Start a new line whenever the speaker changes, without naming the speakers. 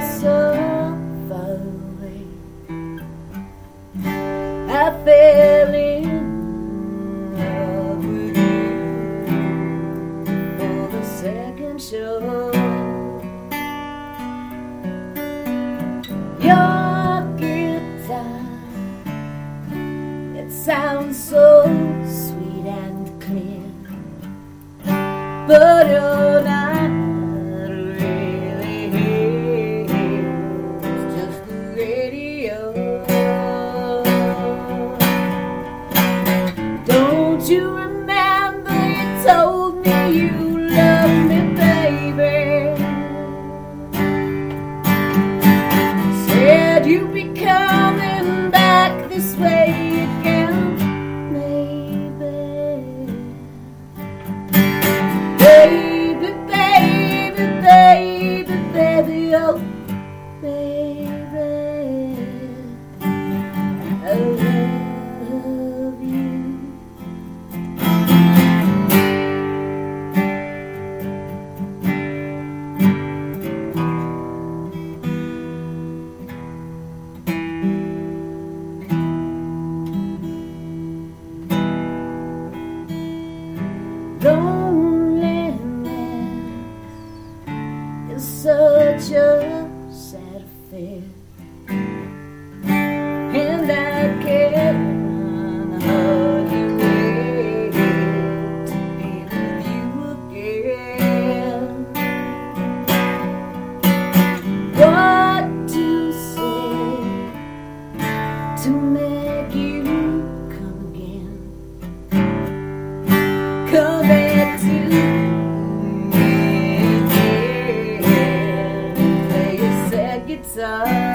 so far away. I fell in love with you for the second show. Your guitar, it sounds so sweet and clear, but you're not. Hello come back to me. Play your sad guitar.